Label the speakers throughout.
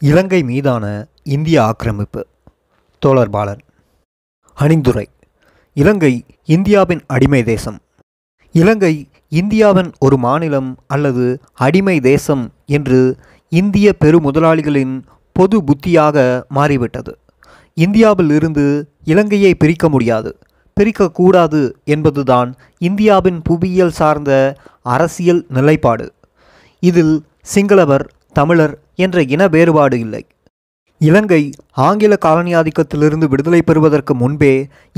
Speaker 1: இலங்கை மீதான இந்திய ஆக்கிரமிப்பு. தோழர் பாலன். அணிந்துரை. இலங்கை இந்தியாவின் அடிமை தேசம். இலங்கை இந்தியாவின் ஒரு மாநிலம் அல்லது அடிமை தேசம் என்று இந்திய பெருமுதலாளிகளின் பொது புத்தியாக மாறிவிட்டது. இந்தியாவில் இருந்து இலங்கையை பிரிக்க முடியாது. பிரிக்கக்கூடாது என்பதுதான் இந்தியாவின் புவியியல் சார்ந்த அரசியல் நிலைப்பாடு. இதில் சிங்களவர் தமிழர் என்ற இன வேறுபாடு இல்லை. இலங்கை ஆங்கில காலனி ஆதிக்கத்திலிருந்து விடுதலை பெறுவதற்கு முன்பே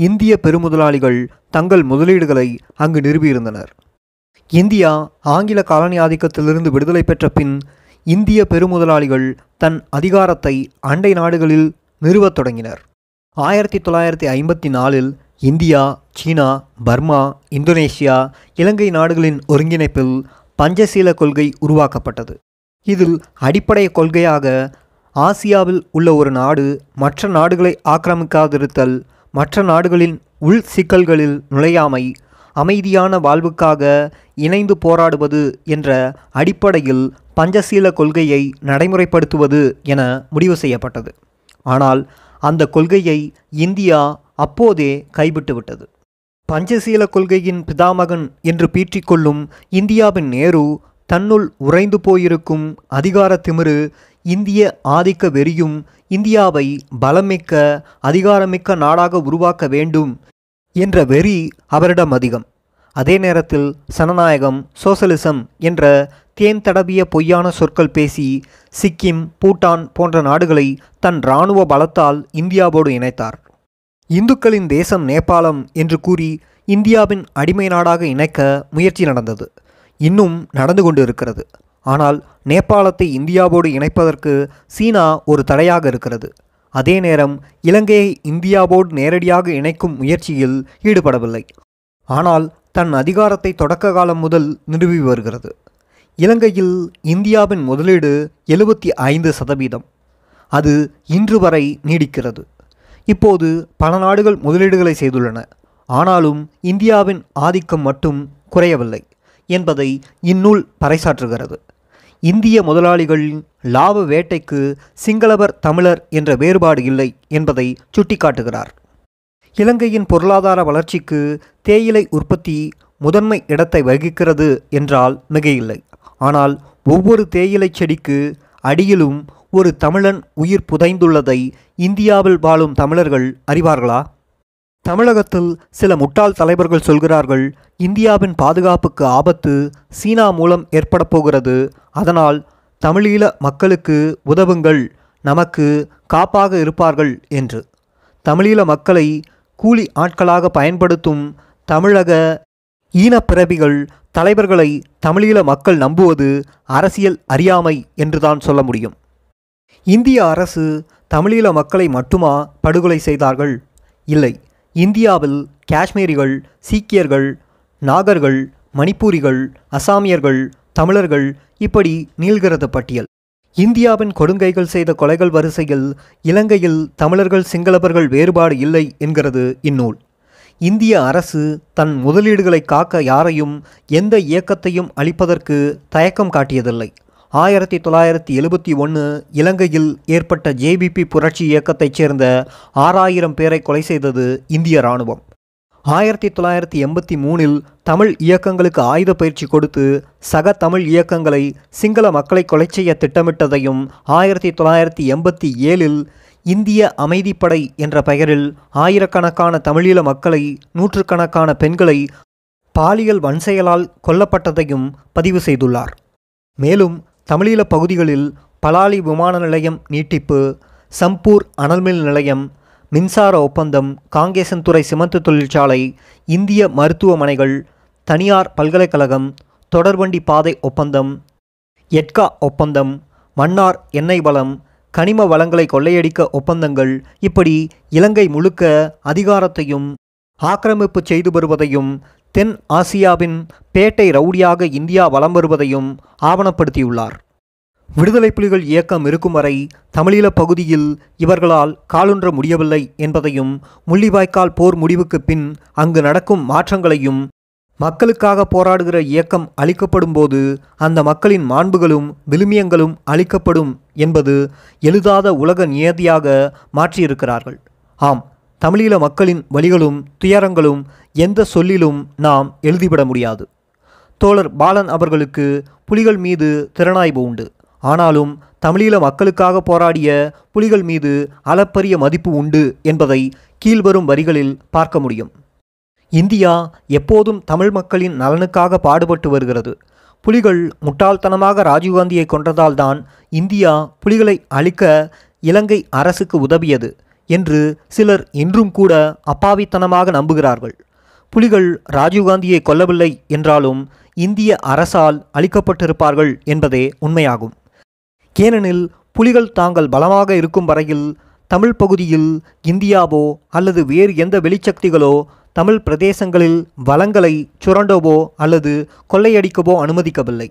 Speaker 1: இந்திய பெருமுதலாளிகள் தங்கள் முதலீடுகளை அங்கு நிறுவியிருந்தனர். இந்தியா ஆங்கில காலனி ஆதிக்கத்திலிருந்து விடுதலை பெற்ற பின் இந்திய பெருமுதலாளிகள் தன் அதிகாரத்தை அண்டை நாடுகளில் நிறுவத் தொடங்கினர். ஆயிரத்தி தொள்ளாயிரத்தி ஐம்பத்தி நாலில் இந்தியா சீனா பர்மா இந்தோனேஷியா இலங்கை நாடுகளின் ஒருங்கிணைப்பில் பஞ்சசீல கொள்கை உருவாக்கப்பட்டது. இதில் அடிப்படை கொள்கையாக ஆசியாவில் உள்ள ஒரு நாடு மற்ற நாடுகளை ஆக்கிரமிக்காதிருத்தல் மற்ற நாடுகளின் உள் சிக்கல்களில் நுழையாமை அமைதியான வாழ்வுக்காக இணைந்து போராடுவது என்ற அடிப்படையில் பஞ்சசீல கொள்கையை நடைமுறைப்படுத்துவது என முடிவு செய்யப்பட்டது. ஆனால் அந்த கொள்கையை இந்தியா அப்போதே கைவிட்டுவிட்டது. பஞ்சசீல கொள்கையின் பிதாமகன் என்று பீற்றிக்கொள்ளும் இந்தியாவின் நேரு தன்னுள் உறைந்து போயிருக்கும் அதிகார திமிரு இந்திய ஆதிக்க வெறியும் இந்தியாவை பலமிக்க அதிகாரமிக்க நாடாக உருவாக்க வேண்டும் என்ற வெறி அவரிடம் அதிகம். அதே நேரத்தில் சனநாயகம் சோசலிசம் என்ற தேன் தடவிய பொய்யான சொற்கள் பேசி சிக்கிம் பூட்டான் போன்ற நாடுகளை தன் இராணுவ பலத்தால் இந்தியாவோடு இணைத்தார். இந்துக்களின் தேசம் நேபாளம் என்று கூறி இந்தியாவின் அடிமை நாடாக இணைக்க முயற்சி நடந்தது. இன்னும் நடந்து கொண்டு இருக்கிறது. ஆனால் நேபாளத்தை இந்தியாவோடு இணைப்பதற்கு சீனா ஒரு தடையாக இருக்கிறது. அதே நேரம் இலங்கையை இந்தியாவோடு நேரடியாக இணைக்கும் முயற்சியில் ஈடுபடவில்லை. ஆனால் தன் அதிகாரத்தை தொடக்க காலம் முதல் நிறுவி வருகிறது. இலங்கையில் இந்தியாவின் முதலீடு எழுபத்தி ஐந்து சதவீதம். அது இன்று வரை நீடிக்கிறது. இப்போது பல நாடுகள் முதலீடுகளை செய்துள்ளன. ஆனாலும் இந்தியாவின் ஆதிக்கம் மட்டும் குறையவில்லை. என்பதை இந்நூல் பறைசாற்றுகிறது. இந்திய முதலாளிகளின் லாப வேட்டைக்கு சிங்களவர் தமிழர் என்ற வேறுபாடு இல்லை என்பதை சுட்டிக்காட்டுகிறார். இலங்கையின் பொருளாதார வளர்ச்சிக்கு தேயிலை உற்பத்தி முதன்மை இடத்தை வகிக்கிறது என்றால் மிகையில்லை. ஆனால் ஒவ்வொரு தேயிலை செடிக்கு அடியிலும் ஒரு தமிழன் உயிர் புதைந்துள்ளதை இந்தியாவில் வாழும் தமிழர்கள் அறிவார்களா? தமிழகத்தில் சில முட்டாள் தலைவர்கள் சொல்கிறார்கள் இந்தியாவின் பாதுகாப்புக்கு ஆபத்து சீனா மூலம் ஏற்பட போகிறது. அதனால் தமிழீழ மக்களுக்கு உதவுங்கள் நமக்கு காப்பாக இருப்பார்கள் என்று. தமிழீழ மக்களை கூலி ஆட்களாக பயன்படுத்தும் தமிழக ஈனப்பிறவிகள் தலைவர்களை தமிழீழ மக்கள் நம்புவது அரசியல் அறியாமை என்றுதான் சொல்ல முடியும். இந்திய அரசு தமிழீழ மக்களை மட்டுமா படுகொலை செய்தார்கள்? இல்லை. இந்தியாவில் காஷ்மீரிகள் சீக்கியர்கள் நாகர்கள் மணிப்பூரிகள் அசாமியர்கள் தமிழர்கள் இப்படி நீள்கிறது பட்டியல். இந்தியாவின் கொடுங்கைகள் செய்த கொலைகள் வரிசையில் இலங்கையில் தமிழர்கள் சிங்களவர்கள் வேறுபாடு இல்லை என்கிறது இந்நூல். இந்திய அரசு தன் முதலீடுகளை காக்க யாரையும் எந்த இயக்கத்தையும் அளிப்பதற்கு தயக்கம் காட்டியதில்லை. ஆயிரத்தி தொள்ளாயிரத்தி எழுபத்தி ஒன்று இலங்கையில் ஏற்பட்ட ஜேபிபி புரட்சி இயக்கத்தைச் சேர்ந்த ஆறாயிரம் பேரை கொலை செய்தது இந்திய இராணுவம். ஆயிரத்தி தொள்ளாயிரத்தி எண்பத்தி மூணில் தமிழ் இயக்கங்களுக்கு ஆயுத பயிற்சி கொடுத்து சக தமிழ் இயக்கங்களை சிங்கள மக்களை கொலை செய்ய திட்டமிட்டதையும் ஆயிரத்தி தொள்ளாயிரத்தி எண்பத்தி ஏழில் இந்திய அமைதிப்படை என்ற பெயரில் ஆயிரக்கணக்கான தமிழீழ மக்களை நூற்றுக்கணக்கான பெண்களை பாலியல் வன்செயலால் கொல்லப்பட்டதையும் பதிவு செய்துள்ளார். மேலும் தமிழீழ பகுதிகளில் பலாலி விமான நிலையம் நீட்டிப்பு சம்பூர் அனல்மில் நிலையம் மின்சார ஒப்பந்தம் காங்கேசன்துறை சிமெண்ட் தொழிற்சாலை இந்திய மருத்துவமனைகள் தனியார் பல்கலைக்கழகம் தொடர்வண்டி பாதை ஒப்பந்தம் எட்கா ஒப்பந்தம் மன்னார் எண்ணெய் வளம் கனிம வளங்களை கொள்ளையடிக்க ஒப்பந்தங்கள் இப்படி இலங்கை முழுக்க அதிகாரத்தையும் ஆக்கிரமிப்பு செய்து வருவதையும் தென் ஆசியாவின் பேட்டை ரவுடியாக இந்தியா வலம் வருவதையும் ஆவணப்படுத்தியுள்ளார். விடுதலை புலிகள் இயக்கம் இருக்கும் வரை தமிழீழ பகுதியில் இவர்களால் காலுன்ற முடியவில்லை என்பதையும் முள்ளிவாய்க்கால் போர் முடிவுக்கு பின் அங்கு நடக்கும் மாற்றங்களையும் மக்களுக்காக போராடுகிற இயக்கம் அளிக்கப்படும்போது அந்த மக்களின் மாண்புகளும் விழுமியங்களும் அளிக்கப்படும் என்பது எழுதாத உலக நியதியாக மாற்றியிருக்கிறார்கள். ஆம் தமிழீழ மக்களின் வழிகளும் துயரங்களும் எந்த சொல்லிலும் நாம் எழுதிவிட முடியாது. தோழர் பாலன் அவர்களுக்கு புலிகள் மீது திறனாய்வு உண்டு. ஆனாலும் தமிழீழ மக்களுக்காக போராடிய புலிகள் மீது அளப்பரிய மதிப்பு உண்டு என்பதை கீழ்வரும் வரிகளில் பார்க்க முடியும். இந்தியா எப்போதும் தமிழ் மக்களின் நலனுக்காக பாடுபட்டு வருகிறது. புலிகள் முட்டாள்தனமாக ராஜீவ்காந்தியை கொன்றதால்தான் இந்தியா புலிகளை அழிக்க இலங்கை அரசுக்கு உதவியது. என்று சிலர் இன்றும் கூட அப்பாவித்தனமாக நம்புகிறார்கள். புலிகள் ராஜீவ்காந்தியை கொல்லவில்லை என்றாலும் இந்திய அரசால் அளிக்கப்பட்டிருப்பார்கள் என்பதே உண்மையாகும். ஏனெனில் புலிகள் தாங்கள் பலமாக இருக்கும் வரையில் தமிழ் பகுதியில் இந்தியாவோ அல்லது வேறு எந்த வெளிச்சக்திகளோ தமிழ் பிரதேசங்களில் வளங்களை சுரண்டவோ அல்லது கொள்ளையடிக்கவோ அனுமதிக்கவில்லை.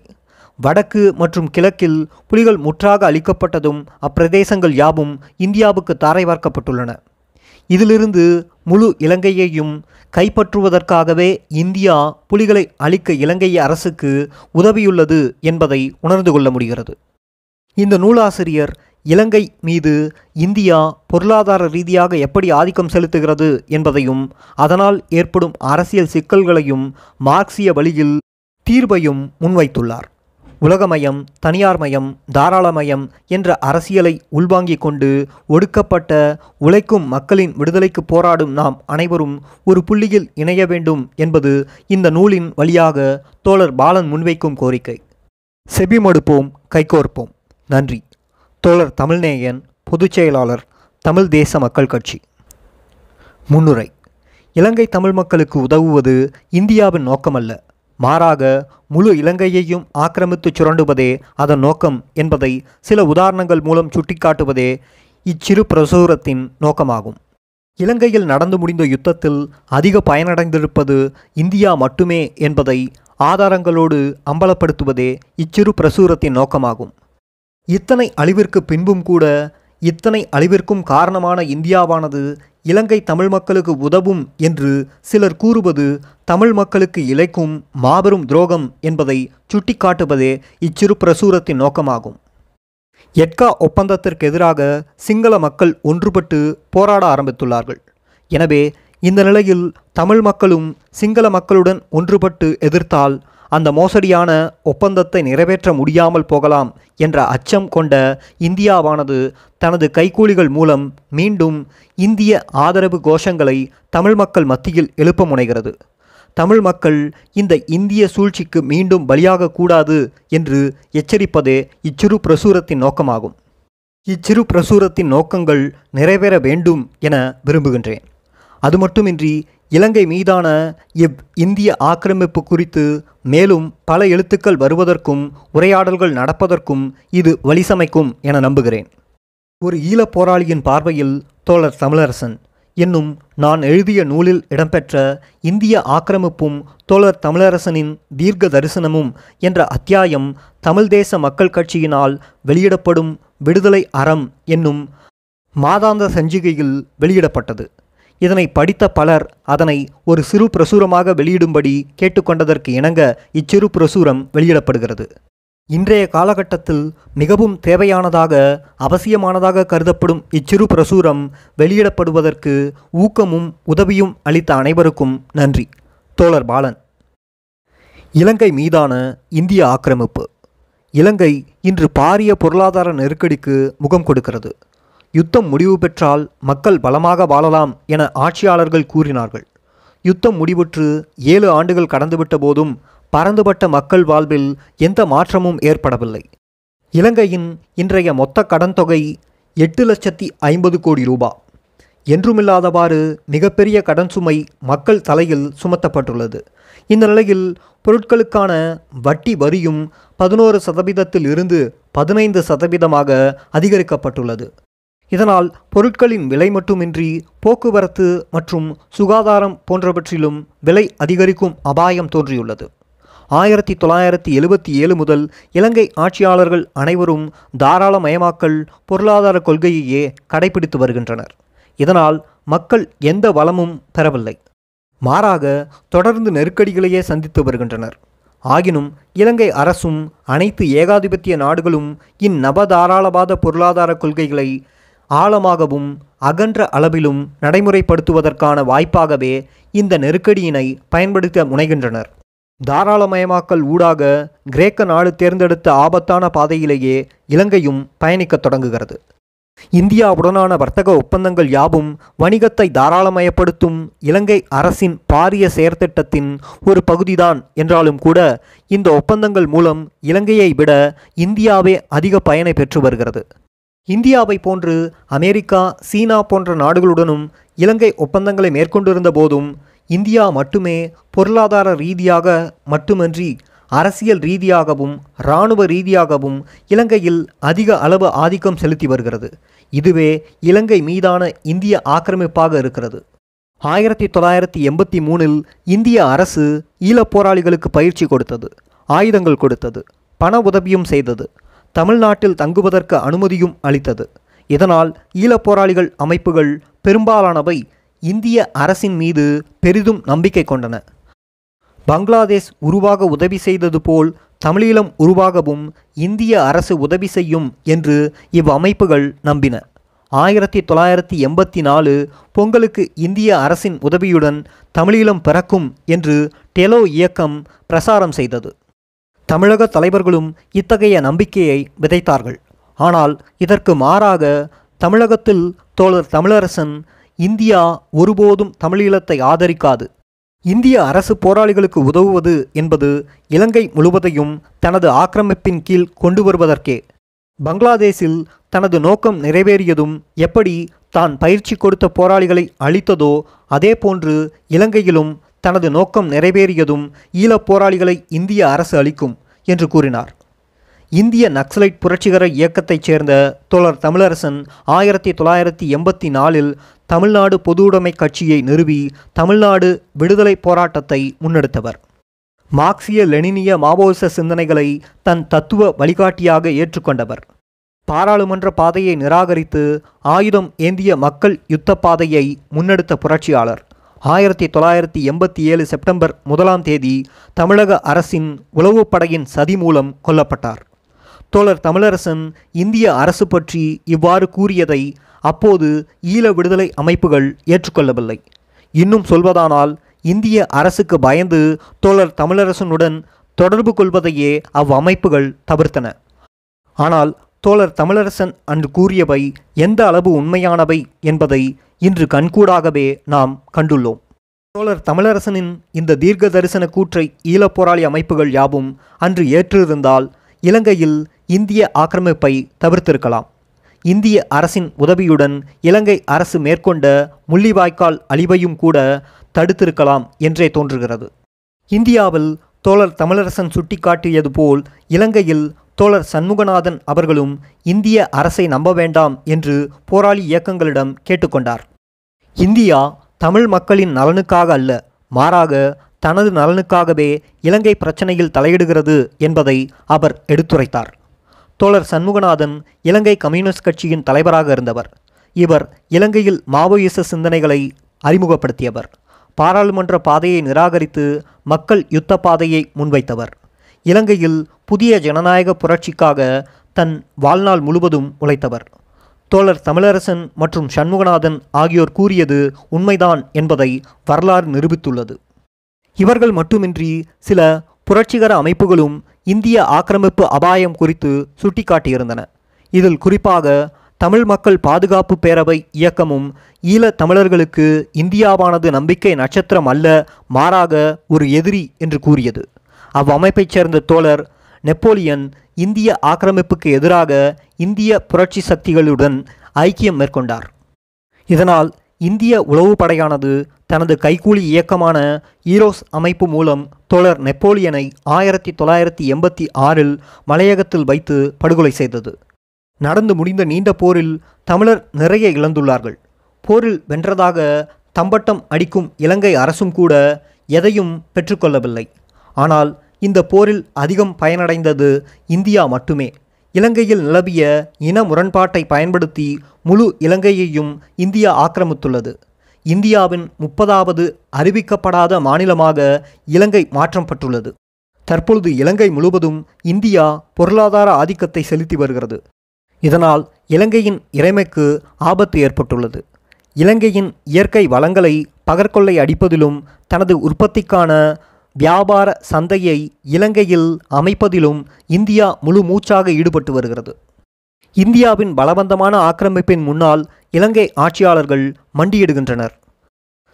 Speaker 1: வடக்கு மற்றும் கிழக்கில் புலிகள் முற்றாக அளிக்கப்பட்டதும் அப்பிரதேசங்கள் யாவும் இந்தியாவுக்கு தாரை வார்க்கப்பட்டுள்ளன. இதிலிருந்து முழு இலங்கையையும் கைப்பற்றுவதற்காகவே இந்தியா புலிகளை அழிக்க இலங்கை அரசுக்கு உதவியுள்ளது என்பதை உணர்ந்து கொள்ள முடிகிறது. இந்த நூலாசிரியர் இலங்கை மீது இந்தியா பொருளாதார ரீதியாக எப்படி ஆதிக்கம் செலுத்துகிறது என்பதையும் அதனால் ஏற்படும் அரசியல் சிக்கல்களையும் மார்க்சிய வழியில் தீர்வையும் முன்வைத்துள்ளார். உலகமயம் தனியார்மயம் தாராளமயம் என்ற அரசியலை உள்வாங்கிக் கொண்டு ஒடுக்கப்பட்ட உழைக்கும் மக்களின் விடுதலைக்கு போராடும் நாம் அனைவரும் ஒரு புள்ளியில் இணைய வேண்டும் என்பது இந்த நூலின் வழியாக தோழர் பாலன் முன்வைக்கும் கோரிக்கை. செபிமடுப்போம் கைகோர்ப்போம். நன்றி. தோழர் தமிழ்நேயன் பொதுச் செயலாளர் தமிழ் தேச மக்கள் கட்சி. முன்னுரை. இலங்கை தமிழ் மக்களுக்கு உதவுவது இந்தியாவின் நோக்கமல்ல. மாறாக முழு இலங்கையையும் ஆக்கிரமித்து சுரண்டுவதே அதன் நோக்கம் என்பதை சில உதாரணங்கள் மூலம் சுட்டிக்காட்டுவதே இச்சிறு பிரசுரத்தின் நோக்கமாகும். இலங்கையில் நடந்து முடிந்த யுத்தத்தில் அதிக பயனடைந்திருப்பது இந்தியா மட்டுமே என்பதை ஆதாரங்களோடு அம்பலப்படுத்துவதே இச்சிறு பிரசுரத்தின் நோக்கமாகும். இத்தனை அழிவிற்கு பின்பும் கூட இத்தனை அழிவிற்கும் காரணமான இந்தியாவானது இலங்கை தமிழ் மக்களுக்கு உதவும் என்று சிலர் கூறுவது தமிழ் மக்களுக்கு இழைக்கும் மாபெரும் துரோகம் என்பதை சுட்டிக்காட்டுவதே இச்சிறு பிரசுரத்தின் நோக்கமாகும். எட்கா ஒப்பந்தத்திற்கு எதிராக சிங்கள மக்கள் ஒன்றுபட்டு போராட ஆரம்பித்துள்ளார்கள். எனவே இந்த நிலையில் தமிழ் மக்களும் சிங்கள மக்களுடன் ஒன்றுபட்டு எதிர்த்தால் அந்த மோசடியான ஒப்பந்தத்தை நிறைவேற்ற முடியாமல் போகலாம் என்ற அச்சம் கொண்ட இந்தியாவானது தனது கைக்கூலிகள் மூலம் மீண்டும் இந்திய ஆதரவு கோஷங்களை தமிழ் மக்கள் மத்தியில் எழுப்ப முனைகிறது. தமிழ் மக்கள் இந்த இந்திய சூழ்ச்சிக்கு மீண்டும் பலியாகக்கூடாது என்று எச்சரிப்பதே இச்சிறு பிரசுரத்தின் நோக்கமாகும். இச்சிறு பிரசுரத்தின் நோக்கங்கள் நிறைவேற வேண்டும் என விரும்புகின்றேன். அது மட்டுமின்றி இலங்கை மீதான இவ் இந்திய ஆக்கிரமிப்பு குறித்து மேலும் பல எழுத்துக்கள் வருவதற்கும் உரையாடல்கள் நடப்பதற்கும் இது வழிசமைக்கும் என நம்புகிறேன். ஒரு ஈழப் போராளியின் பார்வையில் தோழர் தமிழரசன் என்னும் நான் எழுதிய நூலில் இடம்பெற்ற இந்திய ஆக்கிரமிப்பும் தோழர் தமிழரசனின் தீர்க்க தரிசனமும் என்ற அத்தியாயம் தமிழ் தேச மக்கள் கட்சியினால் வெளியிடப்படும் விடுதலை அறம் என்னும் மாதாந்த சஞ்சிகையில் வெளியிடப்பட்டது. இதனை படித்த பலர் அதனை ஒரு சிறு பிரசுரமாக வெளியிடும்படி கேட்டுக்கொண்டதற்கு இணங்க இச்சிறு பிரசுரம் வெளியிடப்படுகிறது. இன்றைய காலகட்டத்தில் மிகவும் தேவையானதாக அவசியமானதாக கருதப்படும் இச்சிறு பிரசுரம் வெளியிடப்படுவதற்கு ஊக்கமும் உதவியும் அளித்த அனைவருக்கும் நன்றி. தோழர் பாலன். இலங்கை மீதான இந்திய ஆக்கிரமிப்பு. இலங்கை இன்று பாரிய பொருளாதார நெருக்கடிக்கு முகம் கொடுக்கிறது. யுத்தம் முடிவு பெற்றால் மக்கள் பலமாக வாழலாம் என ஆட்சியாளர்கள் கூறினார்கள். யுத்தம் முடிவுற்று ஏழு ஆண்டுகள் கடந்துவிட்ட போதும் பரந்துபட்ட மக்கள் வாழ்வில் எந்த மாற்றமும் ஏற்படவில்லை. இலங்கையின் இன்றைய மொத்த கடன் தொகை எட்டு லட்சத்தி ஐம்பது கோடி ரூபா. என்றுமில்லாதவாறு மிகப்பெரிய கடன் சுமை மக்கள் தலையில் சுமத்தப்பட்டுள்ளது. இந்த நிலையில் பொருட்களுக்கான வட்டி வரியும் பதினோரு சதவீதத்தில் இருந்து பதினைந்து சதவீதமாக அதிகரிக்கப்பட்டுள்ளது. இதனால் பொருட்களின் விலை மட்டுமின்றி போக்குவரத்து மற்றும் சுகாதாரம் போன்றவற்றிலும் விலை அதிகரிக்கும் அபாயம் தோன்றியுள்ளது. ஆயிரத்தி தொள்ளாயிரத்தி எழுபத்தி ஏழு முதல் இலங்கை ஆட்சியாளர்கள் அனைவரும் தாராளமயமாக்கல் பொருளாதார கொள்கையையே கடைபிடித்து வருகின்றனர். இதனால் மக்கள் எந்த வளமும் பெறவில்லை. மாறாக தொடர்ந்து நெருக்கடிகளையே சந்தித்து வருகின்றனர். ஆகினும் இலங்கை அரசும் அனைத்து ஏகாதிபத்திய நாடுகளும் இந்நபதாராளவாத பொருளாதார கொள்கைகளை ஆழமாகவும் அகன்ற அளவிலும் நடைமுறைப்படுத்துவதற்கான வாய்ப்பாகவே இந்த நெருக்கடியினை பயன்படுத்த முனைகின்றனர். தாராளமயமாக்கல் ஊடாக கிரேக்க நாடு தேர்ந்தெடுத்த ஆபத்தான பாதையிலேயே இலங்கையும் பயணிக்கத் தொடங்குகிறது. இந்தியாவுடனான வர்த்தக ஒப்பந்தங்கள் யாவும் வணிகத்தை தாராளமயப்படுத்தும் இலங்கை அரசின் பாரிய செயற்திட்டத்தின் ஒரு பகுதிதான் என்றாலும் கூட இந்த ஒப்பந்தங்கள் மூலம் இலங்கையை விட இந்தியாவே அதிக பயனை பெற்று வருகிறது. இந்தியாவை போன்று அமெரிக்கா சீனா போன்ற நாடுகளுடனும் இலங்கை ஒப்பந்தங்களை மேற்கொண்டிருந்த போதும் இந்தியா மட்டுமே பொருளாதார ரீதியாக மட்டுமன்றி அரசியல் ரீதியாகவும் இராணுவ ரீதியாகவும் இலங்கையில் அதிக அளவு ஆதிக்கம் செலுத்தி வருகிறது. இதுவே இலங்கை மீதான இந்திய ஆக்கிரமிப்பாக இருக்கிறது. ஆயிரத்தி தொள்ளாயிரத்தி எண்பத்தி மூணில் இந்திய அரசு ஈழப்போராளிகளுக்கு பயிற்சி கொடுத்தது ஆயுதங்கள் கொடுத்தது பண உதவியும் செய்தது. தமிழ்நாட்டில் தங்குவதற்கு அனுமதியும் அளித்தது. இதனால் ஈழப் போராளிகள் அமைப்புகள் பெரும்பாலானவை இந்திய அரசின் மீது பெரிதும் நம்பிக்கை கொண்டன. பங்களாதேஷ் உருவாக உதவி செய்தது போல் தமிழீழம் உருவாகவும் இந்திய அரசு உதவி செய்யும் என்று இவ்வமைப்புகள் நம்பின. ஆயிரத்தி தொள்ளாயிரத்தி எண்பத்தி நாலு பொங்கலுக்கு இந்திய அரசின் உதவியுடன் தமிழீழம் பிறக்கும் என்று டெலோ இயக்கம் பிரசாரம் செய்தது. தமிழக தலைவர்களும் இத்தகைய நம்பிக்கையை விதைத்தார்கள். ஆனால் இதற்கு மாறாக தமிழகத்தில் தோழர் தமிழரசன் இந்தியா ஒருபோதும் தமிழீழத்தை ஆதரிக்காது. இந்திய அரசு போராளிகளுக்கு உதவுவது என்பது இலங்கை முழுவதையும் தனது ஆக்கிரமிப்பின் கீழ் கொண்டு வருவதற்கே. பங்களாதேஷில் தனது நோக்கம் நிறைவேறியதும் எப்படி தான் பயிற்சி கொடுத்த போராளிகளை அழித்ததோ அதேபோன்று இலங்கையிலும் தனது நோக்கம் நிறைவேறியதும் ஈழப் போராளிகளை இந்திய அரசு அளிக்கும் என்று கூறினார். இந்திய நக்சலைட் புரட்சிகர இயக்கத்தைச் சேர்ந்த தோழர் தமிழரசன் ஆயிரத்தி தொள்ளாயிரத்தி எண்பத்தி நாலில் தமிழ்நாடு பொதுவுடைமை கட்சியை நிறுவி தமிழ்நாடு விடுதலை போராட்டத்தை முன்னெடுத்தவர். மார்க்சிய லெனினிய மாவோயிச சிந்தனைகளை தன் தத்துவ வழிகாட்டியாக ஏற்றுக்கொண்டவர். பாராளுமன்ற பாதையை நிராகரித்து ஆயுதம் ஏந்திய மக்கள் யுத்த பாதையை முன்னெடுத்த புரட்சியாளர். ஆயிரத்தி தொள்ளாயிரத்தி எண்பத்தி ஏழு செப்டம்பர் முதலாம் தேதி தமிழக அரசின் உளவுப்படையின் சதி மூலம் கொல்லப்பட்டார். தோழர் தமிழரசன் இந்திய அரசு பற்றி இவ்வாறு கூறியதை அப்போது ஈழ விடுதலை அமைப்புகள் ஏற்றுக்கொள்ளவில்லை. இன்னும் சொல்வதானால் இந்திய அரசுக்கு பயந்து தோழர் தமிழரசனுடன் தொடர்பு கொள்வதையே அவ்வமைப்புகள் தவிர்த்தன. ஆனால் தோழர் தமிழரசன் அன்று கூறியவை எந்த அளவு உண்மையானவை என்பதை இன்று கண்கூடாகவே நாம் கண்டுள்ளோம். தோழர் தமிழரசனின் இந்த தீர்க்க தரிசன கூற்றை ஈழப்போராளி அமைப்புகள் யாவும் அன்று ஏற்றிருந்தால் இலங்கையில் இந்திய ஆக்கிரமிப்பை தவிர்த்திருக்கலாம். இந்திய அரசின் உதவியுடன் இலங்கை அரசு மேற்கொண்ட முள்ளிவாய்க்கால் அழிவையும் கூட தடுத்திருக்கலாம் என்றே தோன்றுகிறது. இந்தியாவில் தோழர் தமிழரசன் சுட்டிக்காட்டியது போல் இலங்கையில் தோழர் சண்முகநாதன் அவர்களும் இந்திய அரசை நம்ப வேண்டாம் என்று போராளி இயக்கங்களிடம் கேட்டுக்கொண்டார். இந்தியா தமிழ் மக்களின் நலனுக்காக அல்ல மாறாக தனது நலனுக்காகவே இலங்கை பிரச்சனையில் தலையிடுகிறது என்பதை அவர் எடுத்துரைத்தார். தோழர் சண்முகநாதன் இலங்கை கம்யூனிஸ்ட் கட்சியின் தலைவராக இருந்தவர். இவர் இலங்கையில் மாவோயிச சிந்தனைகளை அறிமுகப்படுத்தியவர். பாராளுமன்ற பாதையை நிராகரித்து மக்கள் யுத்த பாதையை முன்வைத்தவர். இலங்கையில் புதிய ஜனநாயக புரட்சிக்காக தன் வாழ்நாள் முழுவதும் உழைத்தவர். தோழர் தமிழரசன் மற்றும் சண்முகநாதன் ஆகியோர் கூறியது உண்மைதான் என்பதை வரலாறு நிரூபித்துள்ளது. இவர்கள் மட்டுமின்றி சில புரட்சிகர அமைப்புகளும் இந்திய ஆக்கிரமிப்பு அபாயம் குறித்து சுட்டிக்காட்டியிருந்தன. இதில் குறிப்பாக தமிழ் மக்கள் பாதுகாப்பு பேரவை இயக்கமும் ஈழத் தமிழர்களுக்கு இந்தியாவானது நம்பிக்கை நட்சத்திரம் அல்ல மாறாக ஒரு எதிரி என்று கூறியது. அவ்வமைப்பைச் சேர்ந்த தோழர் நெப்போலியன் இந்திய ஆக்கிரமிப்புக்கு எதிராக இந்திய புரட்சி சக்திகளுடன் ஐக்கியம் மேற்கொண்டார். இதனால் இந்திய உளவு படையானது தனது கைக்கூலி இயக்கமான ஈரோஸ் அமைப்பு மூலம் தோழர் நெப்போலியனை ஆயிரத்தி தொள்ளாயிரத்தி எண்பத்தி ஆறில் மலையகத்தில் வைத்து படுகொலை செய்தது. நடந்து முடிந்த நீண்ட போரில் தமிழர் நிறைய இழந்துள்ளார்கள். போரில் வென்றதாக தம்பட்டம் அடிக்கும் இலங்கை அரசும் கூட எதையும் பெற்றுக்கொள்ளவில்லை. ஆனால் இந்த போரில் அதிகம் பயனடைந்தது இந்தியா மட்டுமே. இலங்கையில் நிலவிய இன முரண்பாட்டை பயன்படுத்தி முழு இலங்கையையும் இந்தியா ஆக்கிரமித்துள்ளது. இந்தியாவின் முப்பதாவது அறிவிக்கப்படாத மாநிலமாக இலங்கை மாற்றம் பெற்றுள்ளது. தற்பொழுது இலங்கை முழுவதும் இந்தியா பொருளாதார ஆதிக்கத்தை செலுத்தி வருகிறது. இதனால் இலங்கையின் இறைமைக்கு ஆபத்து ஏற்பட்டுள்ளது. இலங்கையின் இயற்கை வளங்களை பகற்கொள்ளை அடிப்பதிலும் தனது உற்பத்திக்கான வியாபார சந்தையை இலங்கையில் அமைப்பதிலும் இந்தியா முழு மூச்சாக ஈடுபட்டு வருகிறது. இந்தியாவின் பலவந்தமான ஆக்கிரமிப்பின் முன்னால் இலங்கை ஆட்சியாளர்கள் மண்டியிடுகின்றனர்.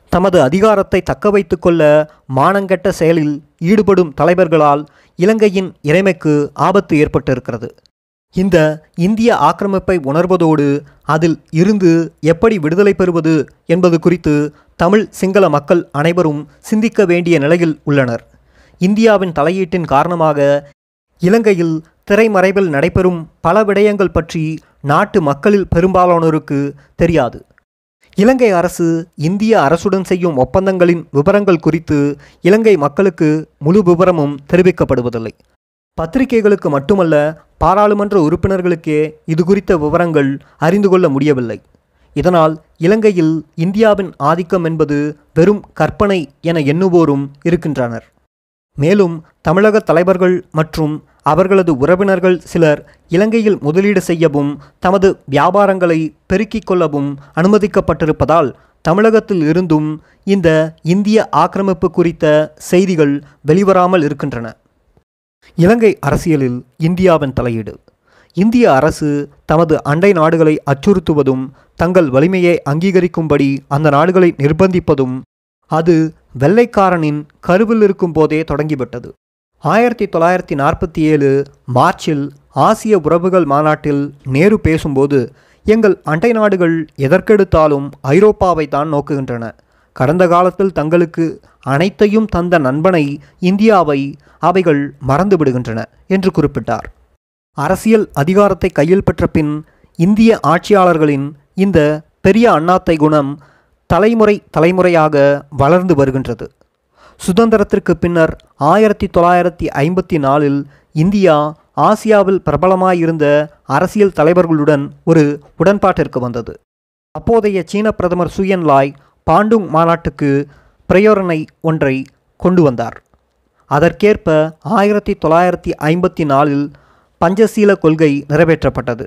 Speaker 1: தமது அதிகாரத்தை தக்க வைத்து கொள்ள மானங்கெட்ட செயலில் ஈடுபடும் தலைவர்களால் இலங்கையின் இறைமைக்கு ஆபத்து ஏற்பட்டிருக்கிறது. இந்த இந்திய ஆக்கிரமிப்பை உணர்வதோடு அதில் இருந்து எப்படி விடுதலை பெறுவது என்பது குறித்து தமிழ் சிங்கள மக்கள் அனைவரும் சிந்திக்க வேண்டிய நிலையில் உள்ளனர். இந்தியாவின் தலையீட்டின் காரணமாக இலங்கையில் திரைமறைவில் நடைபெறும் பல விடயங்கள் பற்றி நாட்டு மக்களில் பெரும்பாலானோருக்கு தெரியாது. இலங்கை அரசு இந்திய அரசுடன் செய்யும் ஒப்பந்தங்களின் விவரங்கள் குறித்து இலங்கை மக்களுக்கு முழு விவரமும் தெரிவிக்கப்படுவதில்லை. பத்திரிகைகளுக்கு மட்டுமல்ல பாராளுமன்ற உறுப்பினர்களுக்கே இது குறித்த விவரங்கள் அறிந்து கொள்ள முடியவில்லை. இதனால் இலங்கையில் இந்தியாவின் ஆதிக்கம் என்பது வெறும் கற்பனை என எண்ணுவோரும் இருக்கின்றனர். மேலும் தமிழக தலைவர்கள் மற்றும் அவர்களது உறவினர்கள் சிலர் இலங்கையில் முதலீடு செய்யவும் தமது வியாபாரங்களை பெருக்கிக் கொள்ளவும் அனுமதிக்கப்பட்டிருப்பதால் தமிழகத்தில் இருந்தும் இந்த இந்திய ஆக்கிரமிப்பு குறித்த செய்திகள் வெளிவராமல் இருக்கின்றன. இலங்கை அரசியலில் இந்தியாவின் தலையீடு. இந்திய அரசு தமது அண்டை நாடுகளை அச்சுறுத்துவதும் தங்கள் வலிமையை அங்கீகரிக்கும்படி அந்த நாடுகளை நிர்பந்திப்பதும் அது வெள்ளைக்காரனின் கருவில் இருக்கும் போதே தொடங்கிவிட்டது. ஆயிரத்தி தொள்ளாயிரத்தி நாற்பத்தி ஏழு மார்ச்சில் ஆசிய உறவுகள் மாநாட்டில் நேரு பேசும்போது எங்கள் அண்டை நாடுகள் எதற்கெடுத்தாலும் ஐரோப்பாவை தான் நோக்குகின்றன. கடந்த காலத்தில் தங்களுக்கு அனைத்தையும் தந்த நண்பனை இந்தியாவை அவைகள் மறந்து விடுகின்றன என்று குறிப்பிட்டார். அரசியல் அதிகாரத்தை கையில் பெற்ற பின் இந்திய ஆட்சியாளர்களின் இந்த பெரிய அண்ணாத்தை குணம் தலைமுறை தலைமுறையாக வளர்ந்து வருகின்றது. சுதந்திரத்திற்கு பின்னர் ஆயிரத்தி தொள்ளாயிரத்தி ஐம்பத்தி நாலில் இந்தியா ஆசியாவில் பிரபலமாயிருந்த அரசியல் தலைவர்களுடன் ஒரு உடன்பாட்டிற்கு வந்தது. அப்போதைய சீன பிரதமர் சுயன் லாய் பாண்டுங் மாநாட்டுக்கு பிரயோரணை ஒன்றை கொண்டு வந்தார். அதற்கேற்ப ஆயிரத்தி தொள்ளாயிரத்தி ஐம்பத்தி நாலில் பஞ்சசீல கொள்கை நிறைவேற்றப்பட்டது.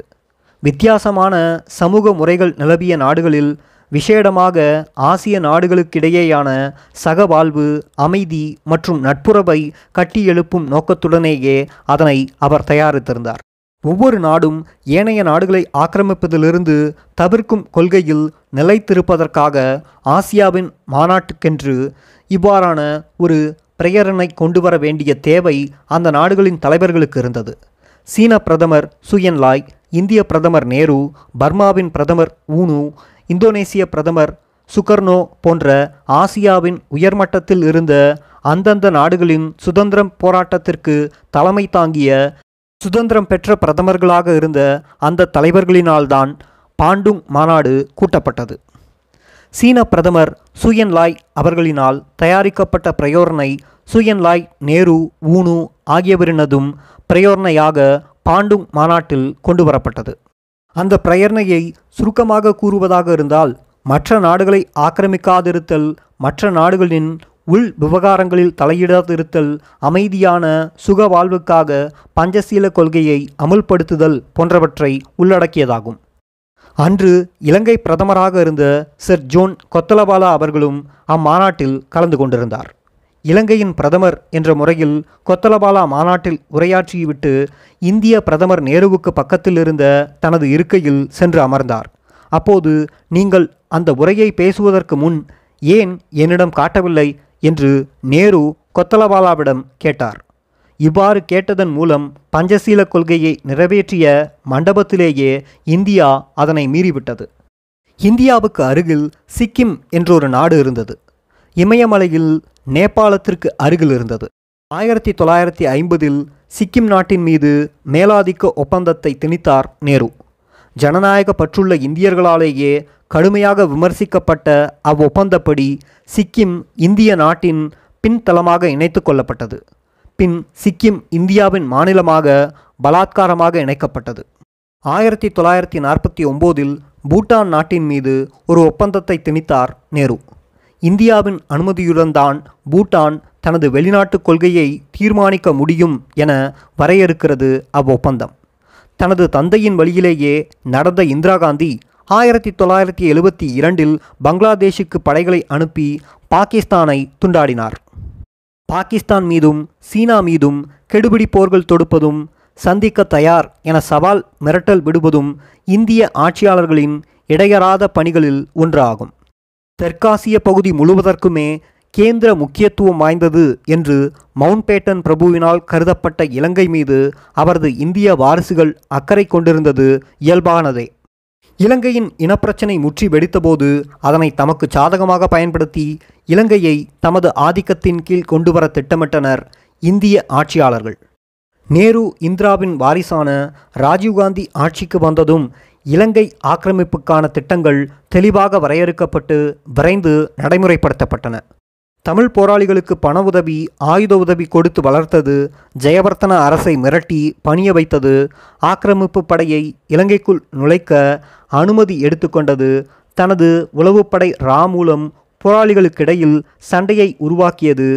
Speaker 1: வித்தியாசமான சமூக முறைகள் நிலவிய நாடுகளில் விசேடமாக ஆசிய நாடுகளுக்கிடையேயான சகவாழ்வு அமைதி மற்றும் நட்புறவை கட்டியெழுப்பும் நோக்கத்துடனேயே அதனை அவர் தயாரித்திருந்தார். ஒவ்வொரு நாடும் ஏனைய நாடுகளை ஆக்கிரமிப்பதிலிருந்து தவிர்க்கும் கொள்கையில் நிலைத்திருப்பதற்காக ஆசியாவின் மாநாட்டுக்கென்று இவ்வாறான ஒரு பிரேரணை கொண்டு வர வேண்டிய தேவை அந்த நாடுகளின் தலைவர்களுக்கு இருந்தது. சீன பிரதமர் சுயன் லாய் இந்திய பிரதமர் நேரு பர்மாவின் பிரதமர் ஊனு இந்தோனேசிய பிரதமர் சுகர்னோ போன்ற ஆசியாவின் உயர்மட்டத்தில் இருந்த அந்தந்த நாடுகளின் சுதந்திரம் போராட்டத்திற்கு தலைமை தாங்கிய சுதந்திரம் பெற்ற பிரதமர்களாக இருந்த அந்த தலைவர்களினால்தான் பாண்டுங் மாநாடு கூட்டப்பட்டது. சீன பிரதமர் சுயன் லாய் அவர்களினால் தயாரிக்கப்பட்ட பிரயோரணை சுயன் லாய் நேரு ஊனு ஆகியவரினதும் பிரயோரணையாக பாண்டுங் மாநாட்டில் கொண்டு வரப்பட்டது. அந்த பிரயர்ணையை சுருக்கமாக கூறுவதாக இருந்தால் மற்ற நாடுகளை ஆக்கிரமிக்காதிருத்தல் மற்ற நாடுகளின் உள் விவகாரங்களில் தலையிடாதிருத்தல் அமைதியான சுக வாழ்வுக்காக பஞ்சசீல கொள்கையை அமுல்படுத்துதல் போன்றவற்றை உள்ளடக்கியதாகும். அன்று இலங்கை பிரதமராக இருந்த சர் ஜோன் கொத்தலபாலா அவர்களும் அம்மாநாட்டில் கலந்து கொண்டிருந்தார். இலங்கையின் பிரதமர் என்ற முறையில் கொத்தலபாலா மாநாட்டில் உரையாற்றிவிட்டு இந்திய பிரதமர் நேருவுக்கு பக்கத்தில் இருந்த தனது இருக்கையில் சென்று அமர்ந்தார். அப்போது நீங்கள் அந்த உரையை பேசுவதற்கு முன் ஏன் என்னிடம் காட்டவில்லை? என்று நேரு கொத்தலபாலாவிடம் கேட்டார். இவ்வாறு கேட்டதன் மூலம் பஞ்சசீல கொள்கையை நிறைவேற்றிய மண்டபத்திலேயே இந்தியா அதனை மீறிவிட்டது. இந்தியாவுக்கு அருகில் சிக்கிம் என்றொரு நாடு இருந்தது. இமயமலையில் நேபாளத்திற்கு அருகில் இருந்தது. ஆயிரத்தி தொள்ளாயிரத்தி ஐம்பதில் சிக்கிம் நாட்டின் மீது மேலாதிக்க ஒப்பந்தத்தை திணித்தார் நேரு. ஜனநாயக பற்றுள்ள இந்தியர்களாலேயே கடுமையாக விமர்சிக்கப்பட்ட அவ்வொப்பந்தப்படி சிக்கிம் இந்திய நாட்டின் பின்தளமாக இணைத்து கொள்ளப்பட்டது. பின் சிக்கிம் இந்தியாவின் மாநிலமாக பலாத்காரமாக இணைக்கப்பட்டது. ஆயிரத்தி தொள்ளாயிரத்தி நாற்பத்தி ஒம்போதில் பூட்டான் நாட்டின் மீது ஒரு ஒப்பந்தத்தை திணித்தார் நேரு. இந்தியாவின் அனுமதியுடன் தான் பூட்டான் தனது வெளிநாட்டு கொள்கையை தீர்மானிக்க முடியும் என வரையறுக்கிறது அவ்வொப்பந்தம். தனது தந்தையின் வழியிலேயே நடந்த இந்திரா காந்தி ஆயிரத்தி தொள்ளாயிரத்தி எழுபத்தி இரண்டில் பங்களாதேஷுக்கு படைகளை அனுப்பி பாகிஸ்தானை துண்டாடினார். பாகிஸ்தான் மீதும் சீனா மீதும் கெடுபிடி போர்கள் தொடுப்பதும் சந்திக்க தயார் என சவால் மிரட்டல் விடுவதும் இந்திய ஆட்சியாளர்களின் இடையறாத பணிகளில் ஒன்றாகும். தெற்காசிய பகுதி முழுவதற்குமே கேந்திர முக்கியத்துவம் வாய்ந்தது என்று மவுண்ட்பேட்டன் பிரபுவினால் கருதப்பட்ட இலங்கை மீது அவரது இந்திய வாரிசுகள் அக்கறை கொண்டிருந்தது இயல்பானதே. இலங்கையின் இனப்பிரச்சினை முற்றி வெடித்தபோது அதனை தமக்கு சாதகமாக பயன்படுத்தி இலங்கையை தமது ஆதிக்கத்தின் கீழ் கொண்டுவர திட்டமிட்டனர் இந்திய ஆட்சியாளர்கள். நேரு இந்திராவின் வாரிசான ராஜீவ்காந்தி ஆட்சிக்கு வந்ததும் இலங்கை ஆக்கிரமிப்புக்கான திட்டங்கள் தெளிவாக வரையறுக்கப்பட்டு விரைந்து நடைமுறைப்படுத்தப்பட்டன. தமிழ் போராளிகளுக்கு பண உதவி ஆயுத உதவி கொடுத்து வளர்த்தது ஜெயவர்த்தன அரசை மிரட்டி பணிய வைத்தது ஆக்கிரமிப்பு படையை இலங்கைக்குள் நுழைக்க அனுமதி எடுத்துக்கொண்டது தனது உளவுப்படை ரா மூலம் போராளிகளுக்கிடையில் சண்டையை உருவாக்கியது.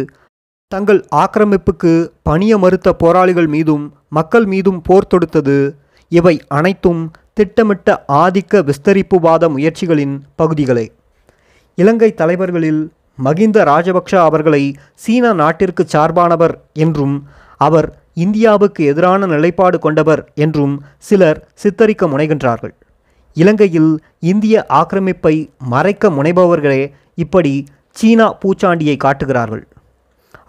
Speaker 1: தங்கள் ஆக்கிரமிப்புக்கு பணிய மறுத்த போராளிகள் மீதும் மக்கள் மீதும் போர் தொடுத்தது. இவை அனைத்தும் திட்டமிட்ட ஆதிக்க விஸ்தரிப்புவாத முயற்சிகளின் பகுதிகளே. இலங்கை தலைவர்களில் மகிந்த ராஜபக்ஷ அவர்களை சீன நாட்டிற்கு சார்பானவர் என்றும் அவர் இந்தியாவுக்கு எதிரான நிலைப்பாடு கொண்டவர் என்றும் சிலர் சித்தரிக்க முனைகின்றார்கள். இலங்கையில் இந்திய ஆக்கிரமிப்பை மறைக்க முனைபவர்களே இப்படி சீனா பூச்சாண்டியை காட்டுகிறார்கள்.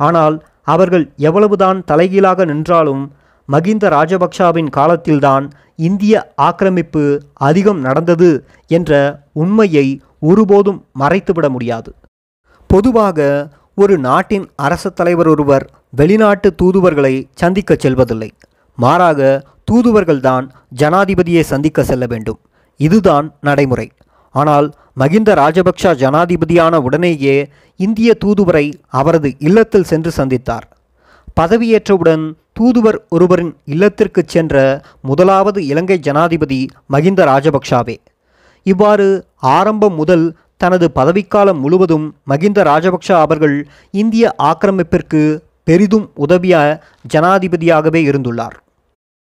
Speaker 1: ஆனால் அவர்கள் எவ்வளவுதான் தலைகீழாக நின்றாலும் மகிந்த ராஜபக்ஷாவின் காலத்தில்தான் இந்திய ஆக்கிரமிப்பு அதிகம் நடந்தது என்ற உண்மையை ஒருபோதும் மறைத்துவிட முடியாது. பொதுவாக ஒரு நாட்டின் அரச தலைவர் ஒருவர் வெளிநாட்டு தூதுவர்களை சந்திக்கச் செல்வதில்லை. மாறாக தூதுவர்கள்தான் ஜனாதிபதியை சந்திக்க செல்ல வேண்டும். இதுதான் நடைமுறை. ஆனால் மகிந்த ராஜபக்ஷ ஜனாதிபதியான உடனேயே இந்திய தூதுவரை அவரது இல்லத்தில் சென்று சந்தித்தார். பதவியேற்றவுடன் தூதுவர் ஒருவரின் இல்லத்திற்கு சென்ற முதலாவது இலங்கை ஜனாதிபதி மகிந்த ராஜபக்ஷாவே. இவ்வாறு ஆரம்பம் முதல் தனது பதவிக்காலம் முழுவதும் மகிந்த ராஜபக்ஷ அவர்கள் இந்திய ஆக்கிரமிப்பிற்கு பெரிதும் உதவிய ஜனாதிபதியாகவே இருந்துள்ளார்.